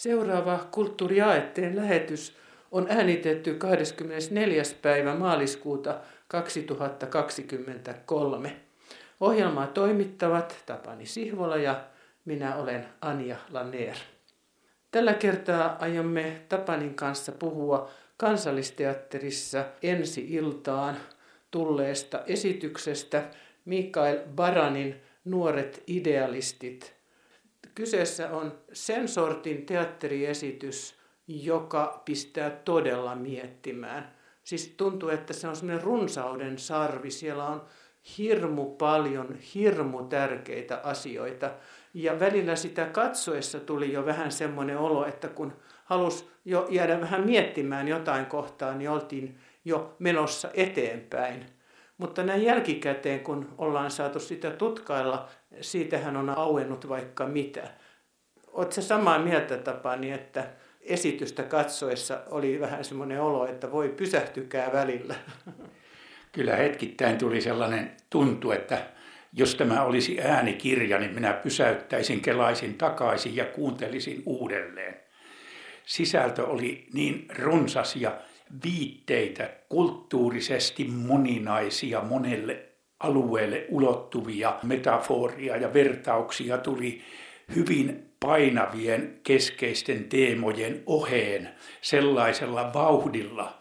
Seuraava kulttuuriaetteen lähetys on äänitetty 24. päivä maaliskuuta 2023. Ohjelmaa toimittavat Tapani Sihvola ja minä olen Anja Laneer. Tällä kertaa aiomme Tapanin kanssa puhua kansallisteatterissa ensi iltaan tulleesta esityksestä Mikael Baranin Nuoret idealistit. Kyseessä on sen sortin teatteriesitys, joka pistää todella miettimään. Siis tuntuu, että se on semmoinen runsauden sarvi. Siellä on hirmu paljon, hirmu tärkeitä asioita. Ja välillä sitä katsoessa tuli jo vähän semmoinen olo, että kun halusi jo jäädä vähän miettimään jotain kohtaa, niin oltiin jo menossa eteenpäin. Mutta näin jälkikäteen, kun ollaan saatu sitä tutkailla, siitähän on auennut vaikka mitä. Oletko samaa mieltä Tapani, että esitystä katsoessa oli vähän semmoinen olo, että voi pysähtykää välillä? Kyllä hetkittäin tuli sellainen tuntu, että jos tämä olisi äänikirja, niin minä pysäyttäisin, kelaisin takaisin ja kuuntelisin uudelleen. Sisältö oli niin runsas ja viitteitä, kulttuurisesti moninaisia, monelle alueelle ulottuvia metaforia ja vertauksia tuli hyvin painavien keskeisten teemojen oheen sellaisella vauhdilla,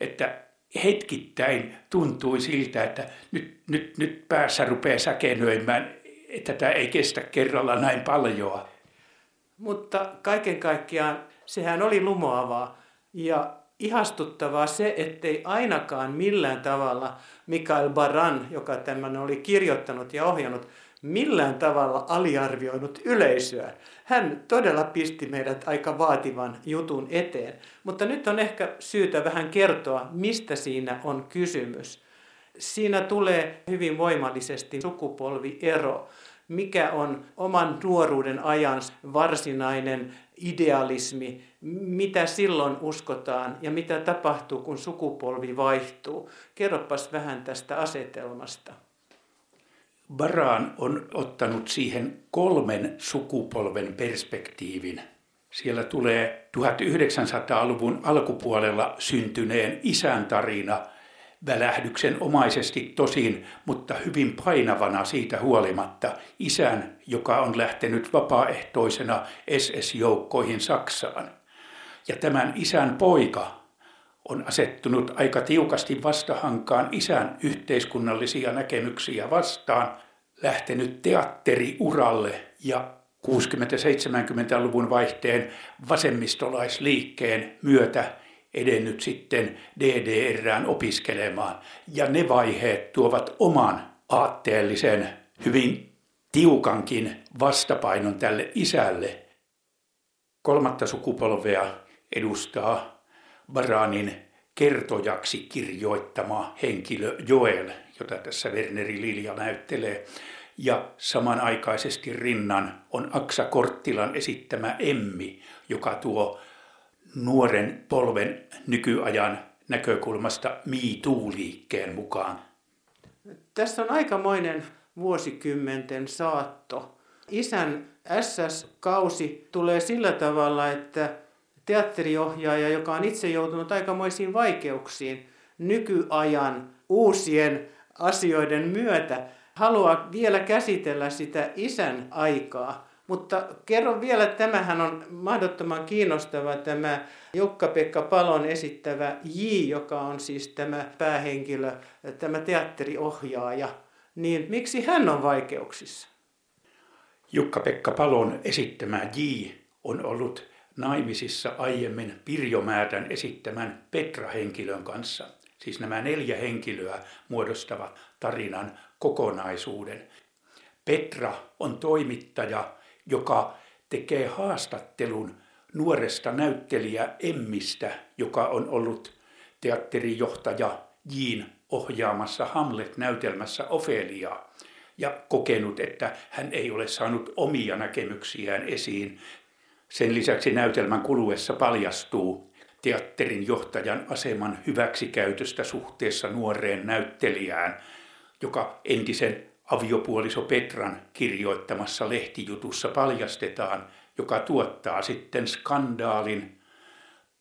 että hetkittäin tuntui siltä, että nyt, nyt, nyt päässä rupeaa säkenöimään, että tämä ei kestä kerralla näin paljon. Mutta kaiken kaikkiaan sehän oli lumoavaa ja ihastuttavaa se, ettei ainakaan millään tavalla Mikael Baran, joka tämän oli kirjoittanut ja ohjannut, millään tavalla aliarvioinut yleisöä. Hän todella pisti meidät aika vaativan jutun eteen. Mutta nyt on ehkä syytä vähän kertoa, mistä siinä on kysymys. Siinä tulee hyvin voimallisesti sukupolviero mikä on oman nuoruuden ajan varsinainen idealismi, mitä silloin uskotaan ja mitä tapahtuu, kun sukupolvi vaihtuu. Kerropas vähän tästä asetelmasta. Baran on ottanut siihen kolmen sukupolven perspektiivin. Siellä tulee 1900-luvun alkupuolella syntyneen isän tarina – välähdyksen omaisesti tosin, mutta hyvin painavana siitä huolimatta isän, joka on lähtenyt vapaaehtoisena SS-joukkoihin Saksaan. Ja tämän isän poika on asettunut aika tiukasti vastahankaan isän yhteiskunnallisia näkemyksiä vastaan, lähtenyt teatteriuralle ja 60-70-luvun vaihteen vasemmistolaisliikkeen myötä edennyt sitten DDRään opiskelemaan. Ja ne vaiheet tuovat oman aatteellisen, hyvin tiukankin vastapainon tälle isälle. Kolmatta sukupolvea edustaa Baranin kertojaksi kirjoittama henkilö Joel, jota tässä Werneri Lilja näyttelee. Ja samanaikaisesti rinnan on Aksa Korttilan esittämä Emmi, joka tuo nuoren polven nykyajan näkökulmasta MeToo-liikkeen mukaan? Tässä on aikamoinen vuosikymmenten saatto. Isän SS-kausi tulee sillä tavalla, että teatteriohjaaja, joka on itse joutunut aikamoisiin vaikeuksiin nykyajan uusien asioiden myötä, haluaa vielä käsitellä sitä isän aikaa. Mutta kerro vielä, että tämähän on mahdottoman kiinnostava tämä Jukka-Pekka Palon esittävä J, joka on siis tämä päähenkilö, tämä teatteriohjaaja. Niin miksi hän on vaikeuksissa? Jukka-Pekka Palon esittämä J on ollut naimisissa aiemmin Pirjo Määtän esittämän Petra-henkilön kanssa. Siis nämä neljä henkilöä muodostavat tarinan kokonaisuuden. Petra on toimittaja, joka tekee haastattelun nuoresta näyttelijä Emmistä, joka on ollut teatterijohtaja Jiin ohjaamassa Hamlet-näytelmässä Ofeliaa ja kokenut, että hän ei ole saanut omia näkemyksiään esiin. Sen lisäksi näytelmän kuluessa paljastuu teatterin johtajan aseman hyväksikäytöstä suhteessa nuoreen näyttelijään, joka entisen aviopuoliso Petran kirjoittamassa lehtijutussa paljastetaan joka tuottaa sitten skandaalin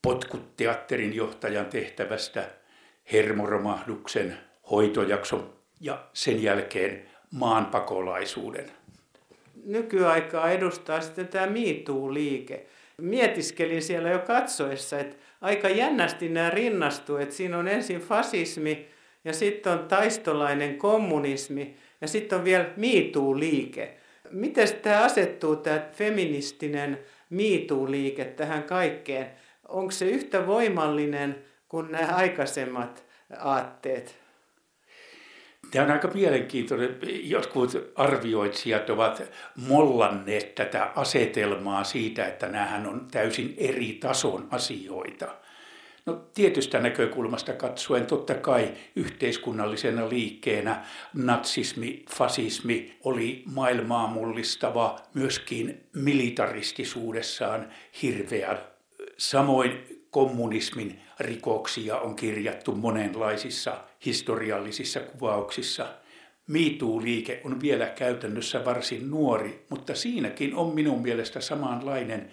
potkutteatterin johtajan tehtävästä hermoromahduksen hoitojakson ja sen jälkeen maanpakolaisuuden. Nykyaikaa edustaa sitten tämä MeToo-liike. Mietiskelin siellä jo katsoessa, että aika jännästi nämä rinnastuu, että siinä on ensin fasismi ja sitten on taistolainen kommunismi ja sitten on vielä MeToo-liike. Miten tämä asettuu, tämä feministinen MeToo-liike tähän kaikkeen? Onko se yhtä voimallinen kuin nämä aikaisemmat aatteet? Tämä on aika mielenkiintoinen. Jotkut arvioitsijat ovat mollanneet tätä asetelmaa siitä, että nämähän on täysin eri tason asioita. No tietystä näkökulmasta katsoen totta kai yhteiskunnallisena liikkeenä natsismi, fasismi oli maailmaa mullistava, myöskin militaristisuudessaan hirveä. Samoin kommunismin rikoksia on kirjattu monenlaisissa historiallisissa kuvauksissa. MeToo-liike on vielä käytännössä varsin nuori, mutta siinäkin on minun mielestä samanlainen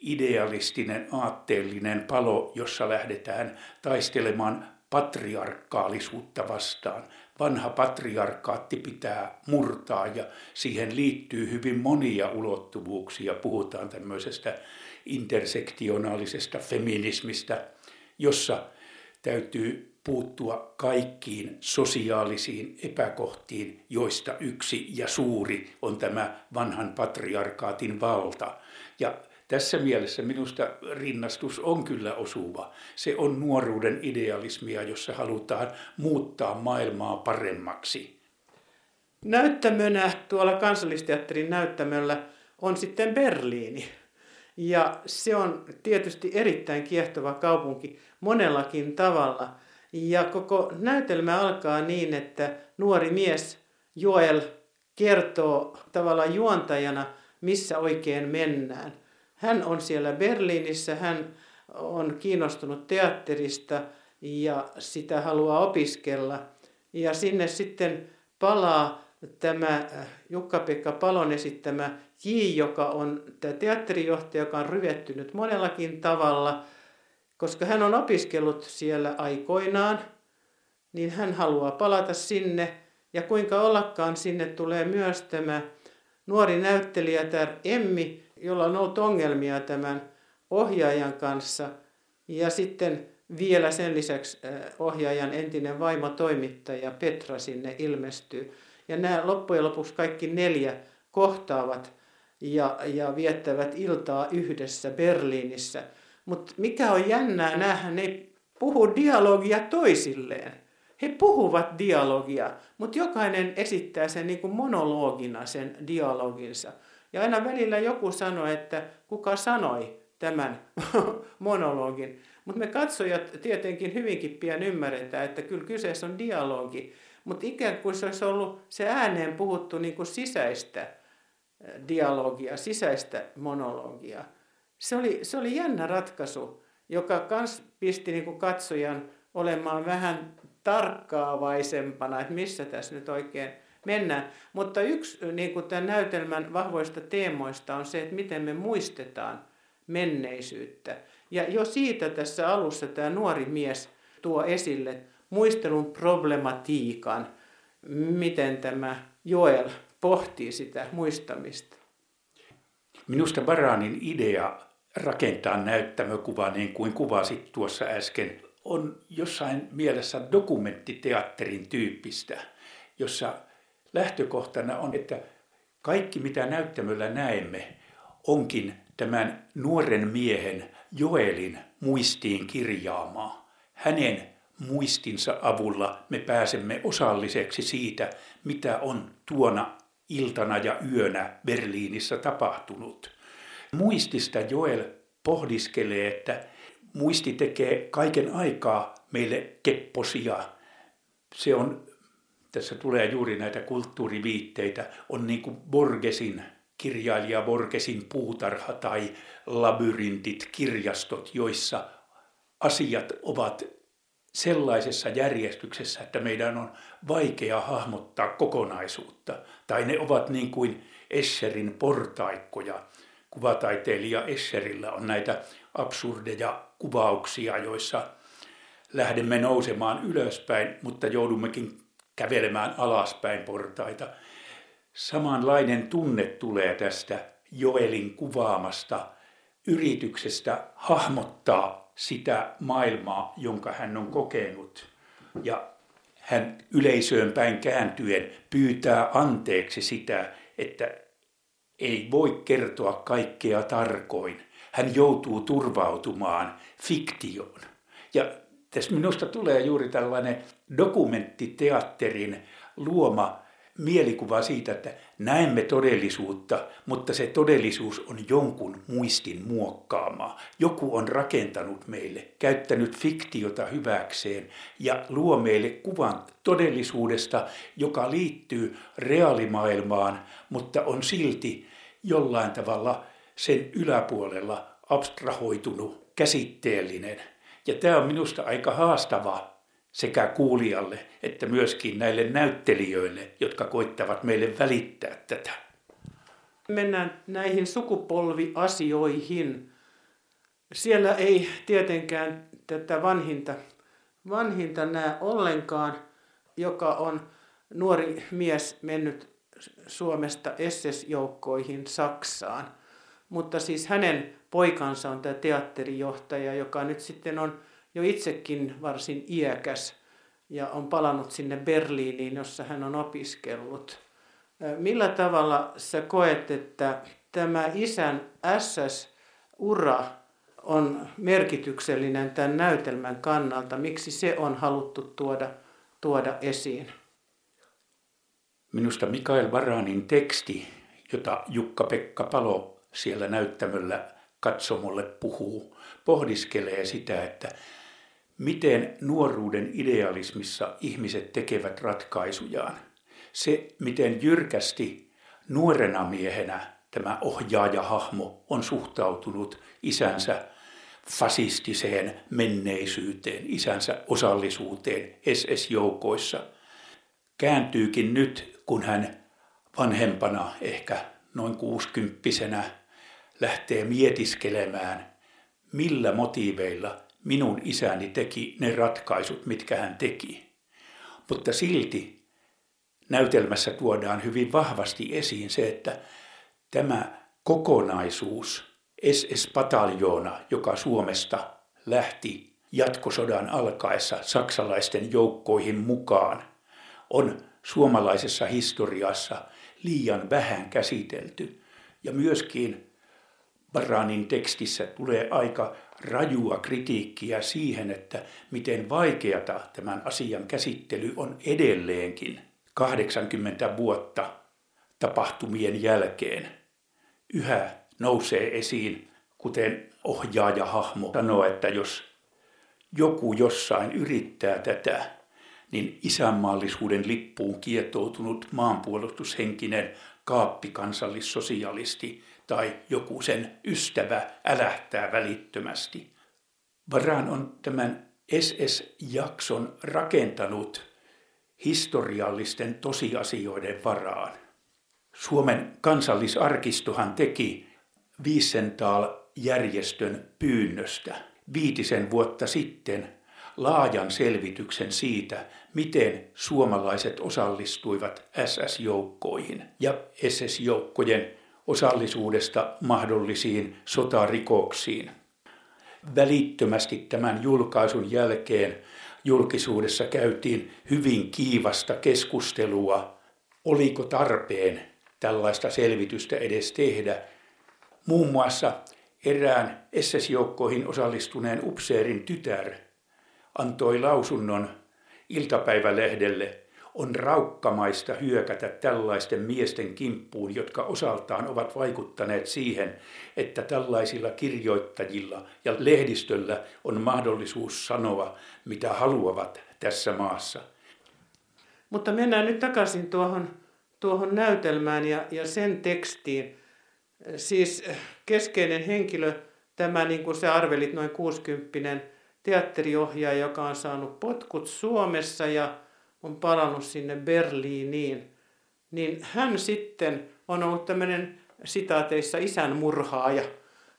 idealistinen, aatteellinen palo, jossa lähdetään taistelemaan patriarkaalisuutta vastaan. Vanha patriarkaatti pitää murtaa ja siihen liittyy hyvin monia ulottuvuuksia. Puhutaan tämmöisestä intersektionaalisesta feminismistä, jossa täytyy puuttua kaikkiin sosiaalisiin epäkohtiin, joista yksi ja suuri on tämä vanhan patriarkaatin valta. Ja tässä mielessä minusta rinnastus on kyllä osuva. Se on nuoruuden idealismia, jossa halutaan muuttaa maailmaa paremmaksi. Näyttämönä tuolla kansallisteatterin näyttämöllä on sitten Berliini. Ja se on tietysti erittäin kiehtova kaupunki monellakin tavalla. Ja koko näytelmä alkaa niin, että nuori mies Joel kertoo tavallaan juontajana, missä oikein mennään. Hän on siellä Berliinissä, hän on kiinnostunut teatterista ja sitä haluaa opiskella. Ja sinne sitten palaa tämä Jukka-Pekka Palon esittämä J, joka on tämä teatterijohtaja, joka on ryvettynyt monellakin tavalla, koska hän on opiskellut siellä aikoinaan, niin hän haluaa palata sinne. Ja kuinka ollakaan sinne tulee myös tämä nuori näyttelijä, tämä Emmi, jolla on ollut ongelmia tämän ohjaajan kanssa. Ja sitten vielä sen lisäksi ohjaajan entinen vaimo toimittaja Petra sinne ilmestyy. Ja nämä loppujen lopuksi kaikki neljä kohtaavat ja, ja viettävät iltaa yhdessä Berliinissä. Mutta mikä on jännää, näähän ei puhu dialogia toisilleen. He puhuvat dialogia, mutta jokainen esittää sen niin kuin monologina sen dialoginsa. Ja aina välillä joku sanoi, että kuka sanoi tämän monologin. Mutta me katsojat tietenkin hyvinkin pian ymmärretään, että kyllä kyseessä on dialogi. Mutta ikään kuin se olisi ollut se ääneen puhuttu niin kuin sisäistä dialogia, sisäistä monologia. Se oli, se oli jännä ratkaisu, joka kans pisti niin kuin katsojan olemaan vähän tarkkaavaisempana, että missä tässä nyt oikein mennään. Mutta yksi niin kuin tämän näytelmän vahvoista teemoista on se, että miten me muistetaan menneisyyttä. Ja jo siitä tässä alussa tämä nuori mies tuo esille muistelun problematiikan, miten tämä Joel pohtii sitä muistamista. Minusta Baranin idea rakentaa näyttämökuva niin kuin kuvasit tuossa äsken, on jossain mielessä dokumenttiteatterin tyyppistä, jossa lähtökohtana on, että kaikki mitä näyttämöllä näemme onkin tämän nuoren miehen Joelin muistiin kirjaamaa. Hänen muistinsa avulla me pääsemme osalliseksi siitä, mitä on tuona iltana ja yönä Berliinissä tapahtunut. Muistista Joel pohdiskelee, että muisti tekee kaiken aikaa meille kepposia. Se on, tässä tulee juuri näitä kulttuuriviitteitä, on niin kuin Borgesin, kirjailija Borgesin puutarha tai labyrintit, kirjastot, joissa asiat ovat sellaisessa järjestyksessä, että meidän on vaikea hahmottaa kokonaisuutta. Tai ne ovat niin kuin Escherin portaikkoja. kuvataiteilija Escherillä on näitä absurdeja kuvauksia, joissa lähdemme nousemaan ylöspäin, mutta joudummekin kävelemään alaspäin portaita. Samanlainen tunne tulee tästä Joelin kuvaamasta yrityksestä hahmottaa sitä maailmaa, jonka hän on kokenut. Ja hän yleisöön päin kääntyen pyytää anteeksi sitä, että ei voi kertoa kaikkea tarkoin. Hän joutuu turvautumaan fiktioon. Ja tässä minusta tulee juuri tällainen dokumenttiteatterin luoma mielikuva siitä, että näemme todellisuutta, mutta se todellisuus on jonkun muistin muokkaamaa. Joku on rakentanut meille, käyttänyt fiktiota hyväkseen ja luo meille kuvan todellisuudesta, joka liittyy reaalimaailmaan, mutta on silti jollain tavalla sen yläpuolella abstrahoitunut, käsitteellinen. Ja tämä on minusta aika haastava sekä kuulijalle että myöskin näille näyttelijöille, jotka koittavat meille välittää tätä. Mennään näihin sukupolviasioihin. Siellä ei tietenkään tätä vanhinta, vanhinta näe ollenkaan, joka on nuori mies mennyt Suomesta SS-joukkoihin Saksaan. Mutta siis hänen poikansa on tämä teatterijohtaja, joka nyt sitten on jo itsekin varsin iäkäs ja on palannut sinne Berliiniin, jossa hän on opiskellut. Millä tavalla sä koet, että tämä isän SS-ura on merkityksellinen tämän näytelmän kannalta? Miksi se on haluttu tuoda, tuoda esiin? Minusta Mikael Varanin teksti, jota Jukka-Pekka Palo siellä näyttämöllä katsomolle puhuu, pohdiskelee sitä, että miten nuoruuden idealismissa ihmiset tekevät ratkaisujaan. Se, miten jyrkästi nuorena miehenä tämä ohjaajahahmo on suhtautunut isänsä fasistiseen menneisyyteen, isänsä osallisuuteen SS-joukoissa, kääntyykin nyt, kun hän vanhempana, ehkä noin kuusikymppisenä, lähtee mietiskelemään, millä motiiveilla minun isäni teki ne ratkaisut, mitkä hän teki. Mutta silti näytelmässä tuodaan hyvin vahvasti esiin se, että tämä kokonaisuus, SS-pataljoona, joka Suomesta lähti jatkosodan alkaessa saksalaisten joukkoihin mukaan, on suomalaisessa historiassa liian vähän käsitelty. Ja myöskin Baranin tekstissä tulee aika rajua kritiikkiä siihen, että miten vaikeata tämän asian käsittely on edelleenkin 80 vuotta tapahtumien jälkeen. Yhä nousee esiin, kuten ohjaaja-hahmo sanoo, että jos joku jossain yrittää tätä, niin isänmaallisuuden lippuun kietoutunut maanpuolustushenkinen kaappikansallissosialisti tai joku sen ystävä älähtää välittömästi. Varan on tämän SS-jakson rakentanut historiallisten tosiasioiden varaan. Suomen kansallisarkistohan teki Wiesenthal-järjestön pyynnöstä viitisen vuotta sitten laajan selvityksen siitä, miten suomalaiset osallistuivat SS-joukkoihin ja SS-joukkojen osallisuudesta mahdollisiin sotarikoksiin. Välittömästi tämän julkaisun jälkeen julkisuudessa käytiin hyvin kiivasta keskustelua, oliko tarpeen tällaista selvitystä edes tehdä. Muun muassa erään SS-joukkoihin osallistuneen upseerin tytär antoi lausunnon iltapäivälehdelle on raukkamaista hyökätä tällaisten miesten kimppuun, jotka osaltaan ovat vaikuttaneet siihen, että tällaisilla kirjoittajilla ja lehdistöllä on mahdollisuus sanoa, mitä haluavat tässä maassa. Mutta mennään nyt takaisin tuohon, tuohon näytelmään ja, ja sen tekstiin. Siis keskeinen henkilö, tämä niin kuin sä arvelit, noin 60 teatteriohjaaja, joka on saanut potkut Suomessa ja on palannut sinne Berliiniin, niin hän sitten on ollut tämmöinen sitaateissa isän murhaaja.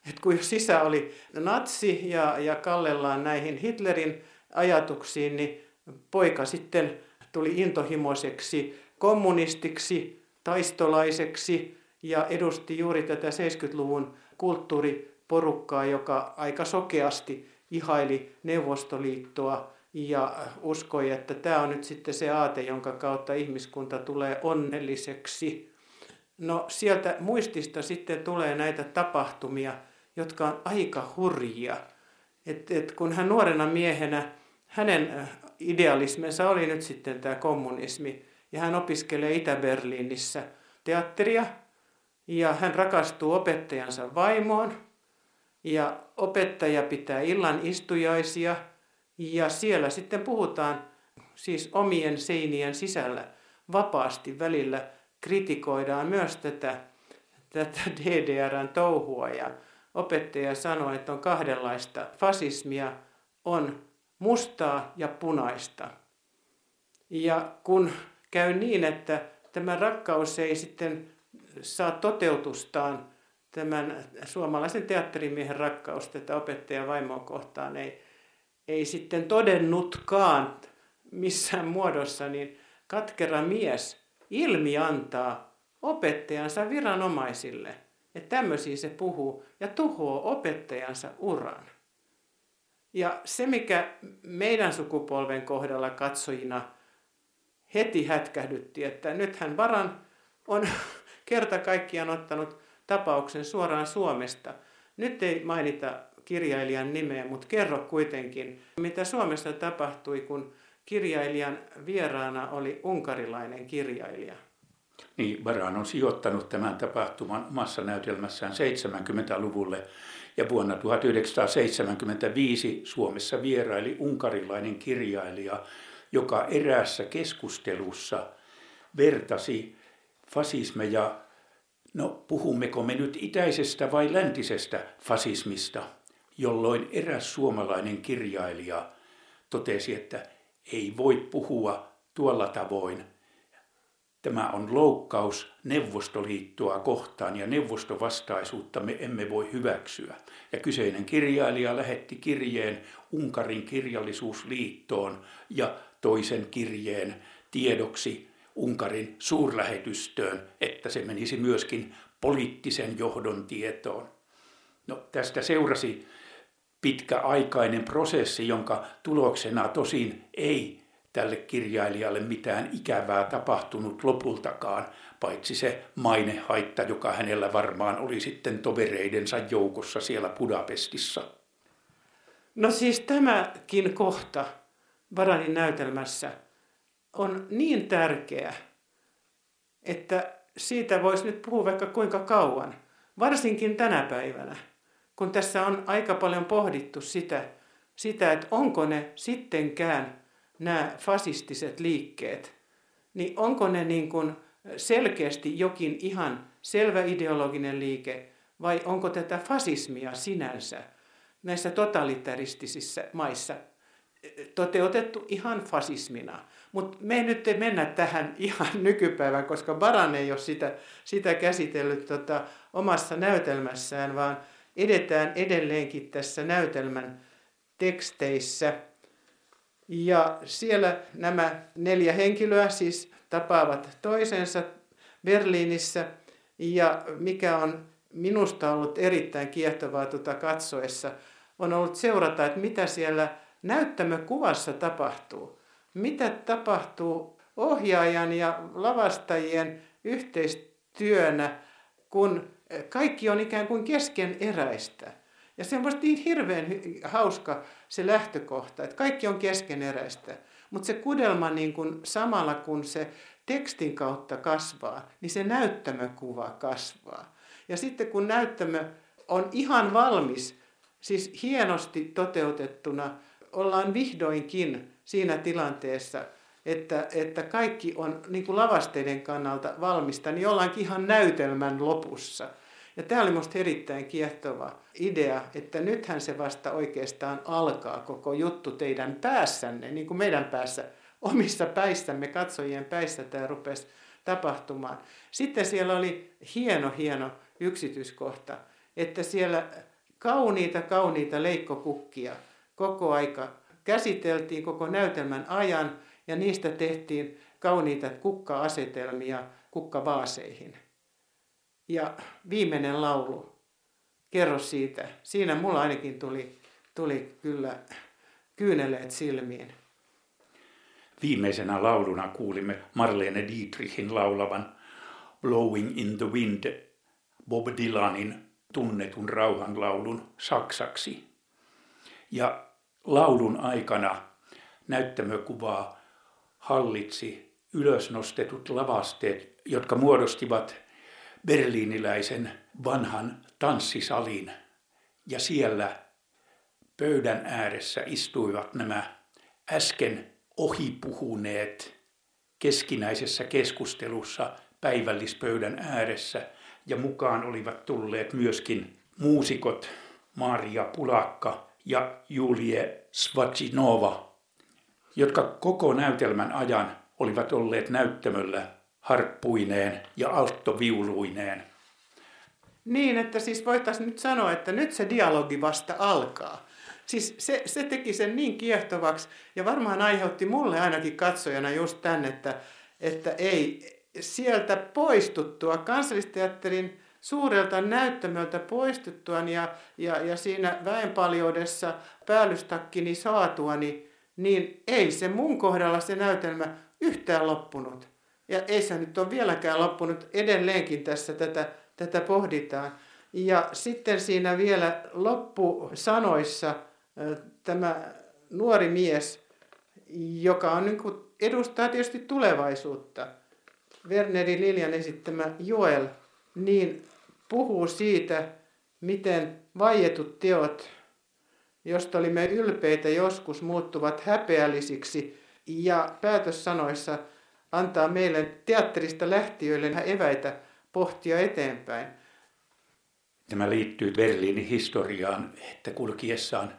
Et kun jos isä oli natsi ja, ja kallellaan näihin Hitlerin ajatuksiin, niin poika sitten tuli intohimoiseksi kommunistiksi, taistolaiseksi ja edusti juuri tätä 70-luvun kulttuuriporukkaa, joka aika sokeasti ihaili Neuvostoliittoa ja uskoi, että tämä on nyt sitten se aate, jonka kautta ihmiskunta tulee onnelliseksi. No sieltä muistista sitten tulee näitä tapahtumia, jotka on aika hurjia. Et, et kun hän nuorena miehenä, hänen idealismensa oli nyt sitten tämä kommunismi, ja hän opiskelee Itä-Berliinissä teatteria, ja hän rakastuu opettajansa vaimoon, ja opettaja pitää illan istujaisia, ja siellä sitten puhutaan siis omien seinien sisällä vapaasti välillä. Kritikoidaan myös tätä, tätä DDRn touhua. Ja opettaja sanoi, että on kahdenlaista. Fasismia, on mustaa ja punaista. Ja kun käy niin, että tämä rakkaus ei sitten saa toteutustaan, tämän suomalaisen teatterimiehen rakkaus tätä opettajan vaimoa kohtaan ei, ei sitten todennutkaan missään muodossa, niin katkera mies ilmi antaa opettajansa viranomaisille. Että tämmöisiä se puhuu ja tuhoaa opettajansa uran. Ja se, mikä meidän sukupolven kohdalla katsojina heti hätkähdytti, että nythän Varan on kerta kaikkiaan ottanut tapauksen suoraan Suomesta. Nyt ei mainita kirjailijan nimeä, mutta kerro kuitenkin, mitä Suomessa tapahtui, kun kirjailijan vieraana oli unkarilainen kirjailija. Niin, Baran on sijoittanut tämän tapahtuman omassa näytelmässään 70-luvulle ja vuonna 1975 Suomessa vieraili unkarilainen kirjailija, joka eräässä keskustelussa vertasi fasismeja, no puhummeko me nyt itäisestä vai läntisestä fasismista, jolloin eräs suomalainen kirjailija totesi, että ei voi puhua tuolla tavoin. Tämä on loukkaus Neuvostoliittoa kohtaan ja neuvostovastaisuutta me emme voi hyväksyä. Ja kyseinen kirjailija lähetti kirjeen Unkarin kirjallisuusliittoon ja toisen kirjeen tiedoksi Unkarin suurlähetystöön, että se menisi myöskin poliittisen johdon tietoon. No, tästä seurasi pitkäaikainen prosessi, jonka tuloksena tosin ei tälle kirjailijalle mitään ikävää tapahtunut lopultakaan, paitsi se mainehaitta, joka hänellä varmaan oli sitten tovereidensa joukossa siellä Budapestissa. No siis tämäkin kohta Varanin näytelmässä on niin tärkeä, että siitä voisi nyt puhua vaikka kuinka kauan, varsinkin tänä päivänä kun tässä on aika paljon pohdittu sitä, sitä että onko ne sittenkään nämä fasistiset liikkeet, niin onko ne niin kuin selkeästi jokin ihan selvä ideologinen liike vai onko tätä fasismia sinänsä näissä totalitaristisissa maissa toteutettu ihan fasismina. Mutta me ei nyt mennä tähän ihan nykypäivään, koska Baran ei ole sitä, sitä käsitellyt tota, omassa näytelmässään, vaan edetään edelleenkin tässä näytelmän teksteissä. Ja siellä nämä neljä henkilöä siis tapaavat toisensa Berliinissä. Ja mikä on minusta ollut erittäin kiehtovaa tuota katsoessa, on ollut seurata, että mitä siellä näyttämökuvassa tapahtuu. Mitä tapahtuu ohjaajan ja lavastajien yhteistyönä, kun kaikki on ikään kuin keskeneräistä. Ja se on niin hirveän hauska se lähtökohta, että kaikki on keskeneräistä. Mutta se kudelma niin kun, samalla kun se tekstin kautta kasvaa, niin se näyttämökuva kasvaa. Ja sitten kun näyttämö on ihan valmis, siis hienosti toteutettuna, ollaan vihdoinkin siinä tilanteessa, että, että kaikki on niin kuin lavasteiden kannalta valmista, niin ollaankin ihan näytelmän lopussa. Ja tämä oli minusta erittäin kiehtova idea, että nythän se vasta oikeastaan alkaa koko juttu teidän päässänne, niin kuin meidän päässä, omissa päissämme, katsojien päissä tämä rupesi tapahtumaan. Sitten siellä oli hieno, hieno yksityiskohta, että siellä kauniita, kauniita leikkokukkia koko aika käsiteltiin koko näytelmän ajan ja niistä tehtiin kauniita kukka-asetelmia kukkavaaseihin. Ja viimeinen laulu, kerro siitä. Siinä mulla ainakin tuli, tuli kyllä kyyneleet silmiin. Viimeisenä lauluna kuulimme Marlene Dietrichin laulavan Blowing in the Wind Bob Dylanin tunnetun rauhanlaulun saksaksi. Ja laulun aikana näyttämökuvaa hallitsi ylösnostetut lavasteet, jotka muodostivat berliiniläisen vanhan tanssisalin. Ja siellä pöydän ääressä istuivat nämä äsken ohipuhuneet keskinäisessä keskustelussa päivällispöydän ääressä. Ja mukaan olivat tulleet myöskin muusikot Maria Pulakka ja Julie Svachinova, jotka koko näytelmän ajan olivat olleet näyttämöllä harppuineen ja alttoviuluineen. Niin, että siis voitaisiin nyt sanoa, että nyt se dialogi vasta alkaa. Siis se, se teki sen niin kiehtovaksi ja varmaan aiheutti mulle ainakin katsojana just tämän, että, että ei sieltä poistuttua kansallisteatterin suurelta näyttämöltä poistuttuani ja, ja, ja siinä väenpaljoudessa päällystakkini saatuani, niin ei se mun kohdalla se näytelmä yhtään loppunut. Ja ei se nyt ole vieläkään loppunut, edelleenkin tässä tätä, tätä pohditaan. Ja sitten siinä vielä loppusanoissa tämä nuori mies, joka on niin kuin, edustaa tietysti tulevaisuutta, Werneri Liljan esittämä Joel, niin puhuu siitä, miten vaietut teot, josta olimme ylpeitä joskus, muuttuvat häpeällisiksi ja päätössanoissa antaa meille teatterista lähtiöille eväitä pohtia eteenpäin. Tämä liittyy Berliinin historiaan, että kulkiessaan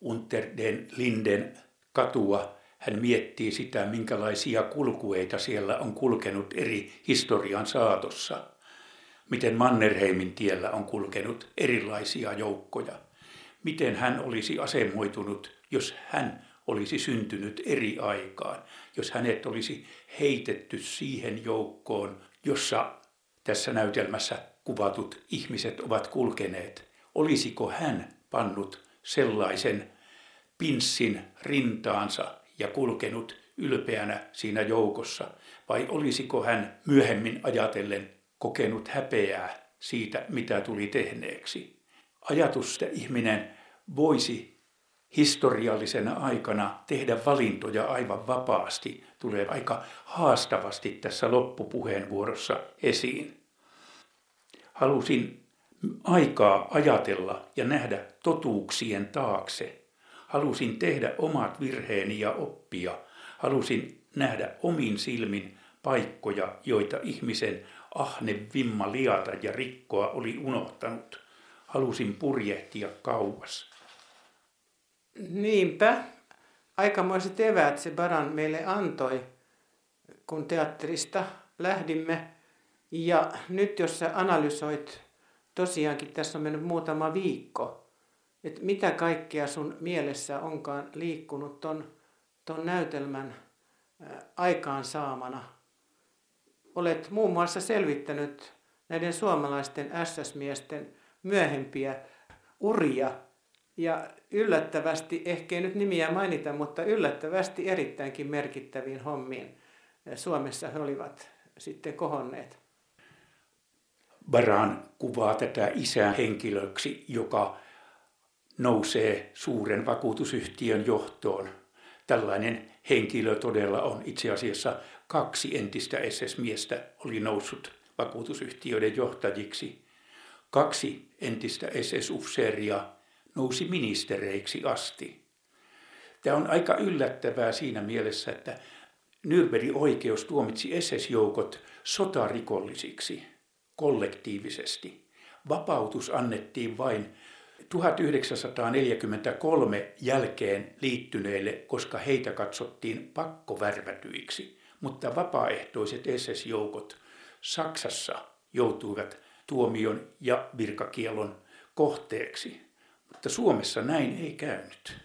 Unter den Linden katua hän miettii sitä, minkälaisia kulkueita siellä on kulkenut eri historian saatossa. Miten Mannerheimin tiellä on kulkenut erilaisia joukkoja. Miten hän olisi asemoitunut, jos hän olisi syntynyt eri aikaan, jos hänet olisi heitetty siihen joukkoon, jossa tässä näytelmässä kuvatut ihmiset ovat kulkeneet. Olisiko hän pannut sellaisen pinssin rintaansa ja kulkenut ylpeänä siinä joukossa, vai olisiko hän myöhemmin ajatellen kokenut häpeää siitä, mitä tuli tehneeksi. Ajatus, että ihminen voisi historiallisena aikana tehdä valintoja aivan vapaasti, tulee aika haastavasti tässä loppupuheenvuorossa esiin. Halusin aikaa ajatella ja nähdä totuuksien taakse Halusin tehdä omat virheeni ja oppia. Halusin nähdä omin silmin paikkoja, joita ihmisen ahne vimma liata ja rikkoa oli unohtanut. Halusin purjehtia kauas. Niinpä. Aikamoiset eväät se Baran meille antoi, kun teatterista lähdimme. Ja nyt jos sä analysoit, tosiaankin tässä on mennyt muutama viikko – että mitä kaikkea sun mielessä onkaan liikkunut ton, ton näytelmän aikaan saamana. Olet muun muassa selvittänyt näiden suomalaisten SS-miesten myöhempiä uria ja yllättävästi, ehkä ei nyt nimiä mainita, mutta yllättävästi erittäinkin merkittäviin hommiin Suomessa he olivat sitten kohonneet. Baran kuvaa tätä isää henkilöksi, joka nousee suuren vakuutusyhtiön johtoon. Tällainen henkilö todella on itse asiassa kaksi entistä SS-miestä oli noussut vakuutusyhtiöiden johtajiksi. Kaksi entistä SS-ufseeria nousi ministereiksi asti. Tämä on aika yllättävää siinä mielessä, että Nürnbergin oikeus tuomitsi SS-joukot sotarikollisiksi kollektiivisesti. Vapautus annettiin vain 1943 jälkeen liittyneille, koska heitä katsottiin pakkovärvätyiksi, mutta vapaaehtoiset SS-joukot Saksassa joutuivat tuomion ja virkakielon kohteeksi. Mutta Suomessa näin ei käynyt.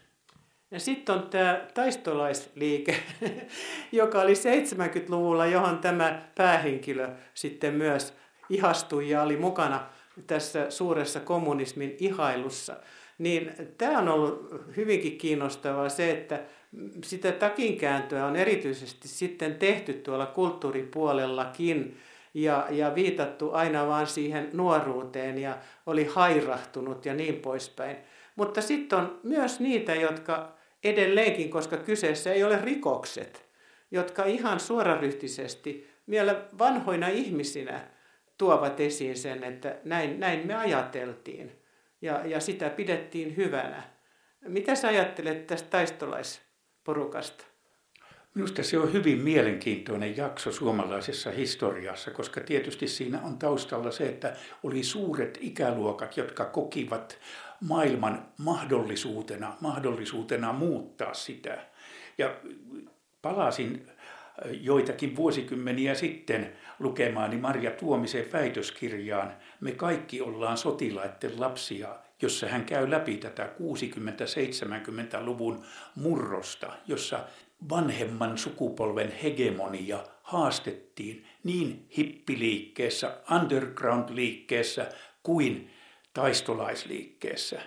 Ja sitten on tämä taistolaisliike, joka oli 70-luvulla, johon tämä päähenkilö sitten myös ihastui ja oli mukana tässä suuressa kommunismin ihailussa. Niin tämä on ollut hyvinkin kiinnostavaa se, että sitä takinkääntöä on erityisesti sitten tehty tuolla kulttuuripuolellakin ja, ja viitattu aina vaan siihen nuoruuteen ja oli hairahtunut ja niin poispäin. Mutta sitten on myös niitä, jotka edelleenkin, koska kyseessä ei ole rikokset, jotka ihan suoraryhtisesti vielä vanhoina ihmisinä tuovat esiin sen, että näin, näin me ajateltiin ja, ja sitä pidettiin hyvänä. Mitä sä ajattelet tästä taistolaisporukasta? Minusta se on hyvin mielenkiintoinen jakso suomalaisessa historiassa, koska tietysti siinä on taustalla se, että oli suuret ikäluokat, jotka kokivat maailman mahdollisuutena, mahdollisuutena muuttaa sitä. Ja palasin joitakin vuosikymmeniä sitten lukemaani Marja Tuomisen väitöskirjaan Me kaikki ollaan sotilaiden lapsia, jossa hän käy läpi tätä 60-70-luvun murrosta, jossa vanhemman sukupolven hegemonia haastettiin niin hippiliikkeessä, underground-liikkeessä kuin taistolaisliikkeessä.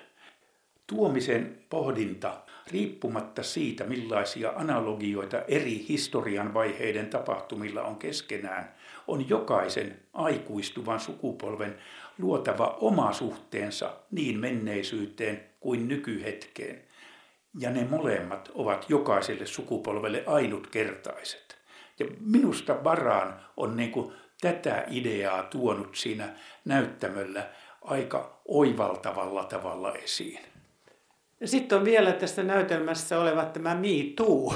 Tuomisen pohdinta, riippumatta siitä millaisia analogioita eri historian vaiheiden tapahtumilla on keskenään, on jokaisen aikuistuvan sukupolven luotava oma suhteensa niin menneisyyteen kuin nykyhetkeen. Ja ne molemmat ovat jokaiselle sukupolvelle ainutkertaiset. Ja minusta Varaan on niin kuin tätä ideaa tuonut siinä näyttämöllä aika oivaltavalla tavalla esiin. Sitten on vielä tässä näytelmässä oleva tämä Me Too.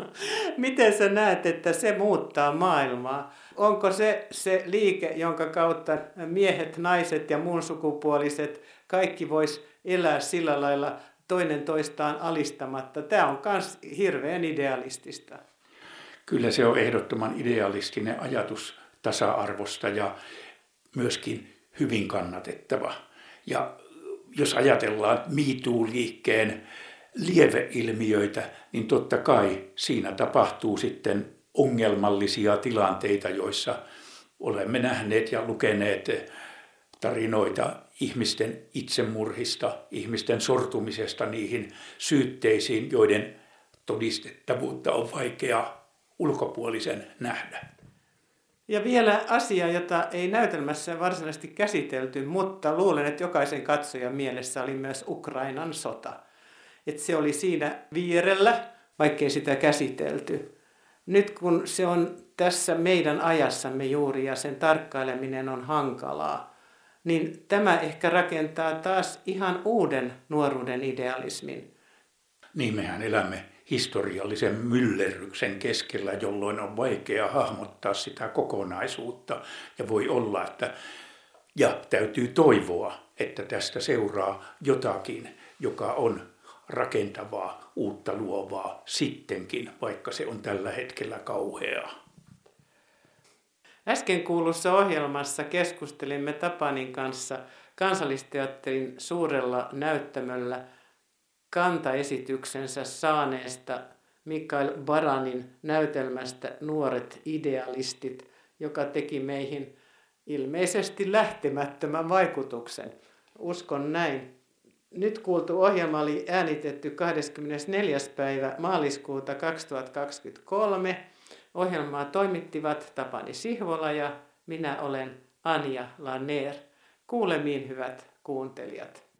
Miten sä näet, että se muuttaa maailmaa? Onko se se liike, jonka kautta miehet, naiset ja muun sukupuoliset kaikki vois elää sillä lailla toinen toistaan alistamatta? Tämä on myös hirveän idealistista. Kyllä se on ehdottoman idealistinen ajatus tasa-arvosta ja myöskin hyvin kannatettava. Ja jos ajatellaan MeToo-liikkeen lieveilmiöitä, niin totta kai siinä tapahtuu sitten ongelmallisia tilanteita, joissa olemme nähneet ja lukeneet tarinoita ihmisten itsemurhista, ihmisten sortumisesta niihin syytteisiin, joiden todistettavuutta on vaikea ulkopuolisen nähdä. Ja vielä asia, jota ei näytelmässä varsinaisesti käsitelty, mutta luulen, että jokaisen katsojan mielessä oli myös Ukrainan sota. Että se oli siinä vierellä, vaikkei sitä käsitelty. Nyt kun se on tässä meidän ajassamme juuri ja sen tarkkaileminen on hankalaa, niin tämä ehkä rakentaa taas ihan uuden nuoruuden idealismin. Niin mehän elämme historiallisen myllerryksen keskellä, jolloin on vaikea hahmottaa sitä kokonaisuutta. Ja voi olla, että ja täytyy toivoa, että tästä seuraa jotakin, joka on rakentavaa, uutta luovaa sittenkin, vaikka se on tällä hetkellä kauheaa. Äsken kuulussa ohjelmassa keskustelimme Tapanin kanssa kansallisteatterin suurella näyttämöllä kantaesityksensä saaneesta Mikael Baranin näytelmästä Nuoret idealistit, joka teki meihin ilmeisesti lähtemättömän vaikutuksen. Uskon näin. Nyt kuultu ohjelma oli äänitetty 24. päivä maaliskuuta 2023. Ohjelmaa toimittivat Tapani Sihvola ja minä olen Anja Laner. Kuulemiin hyvät kuuntelijat.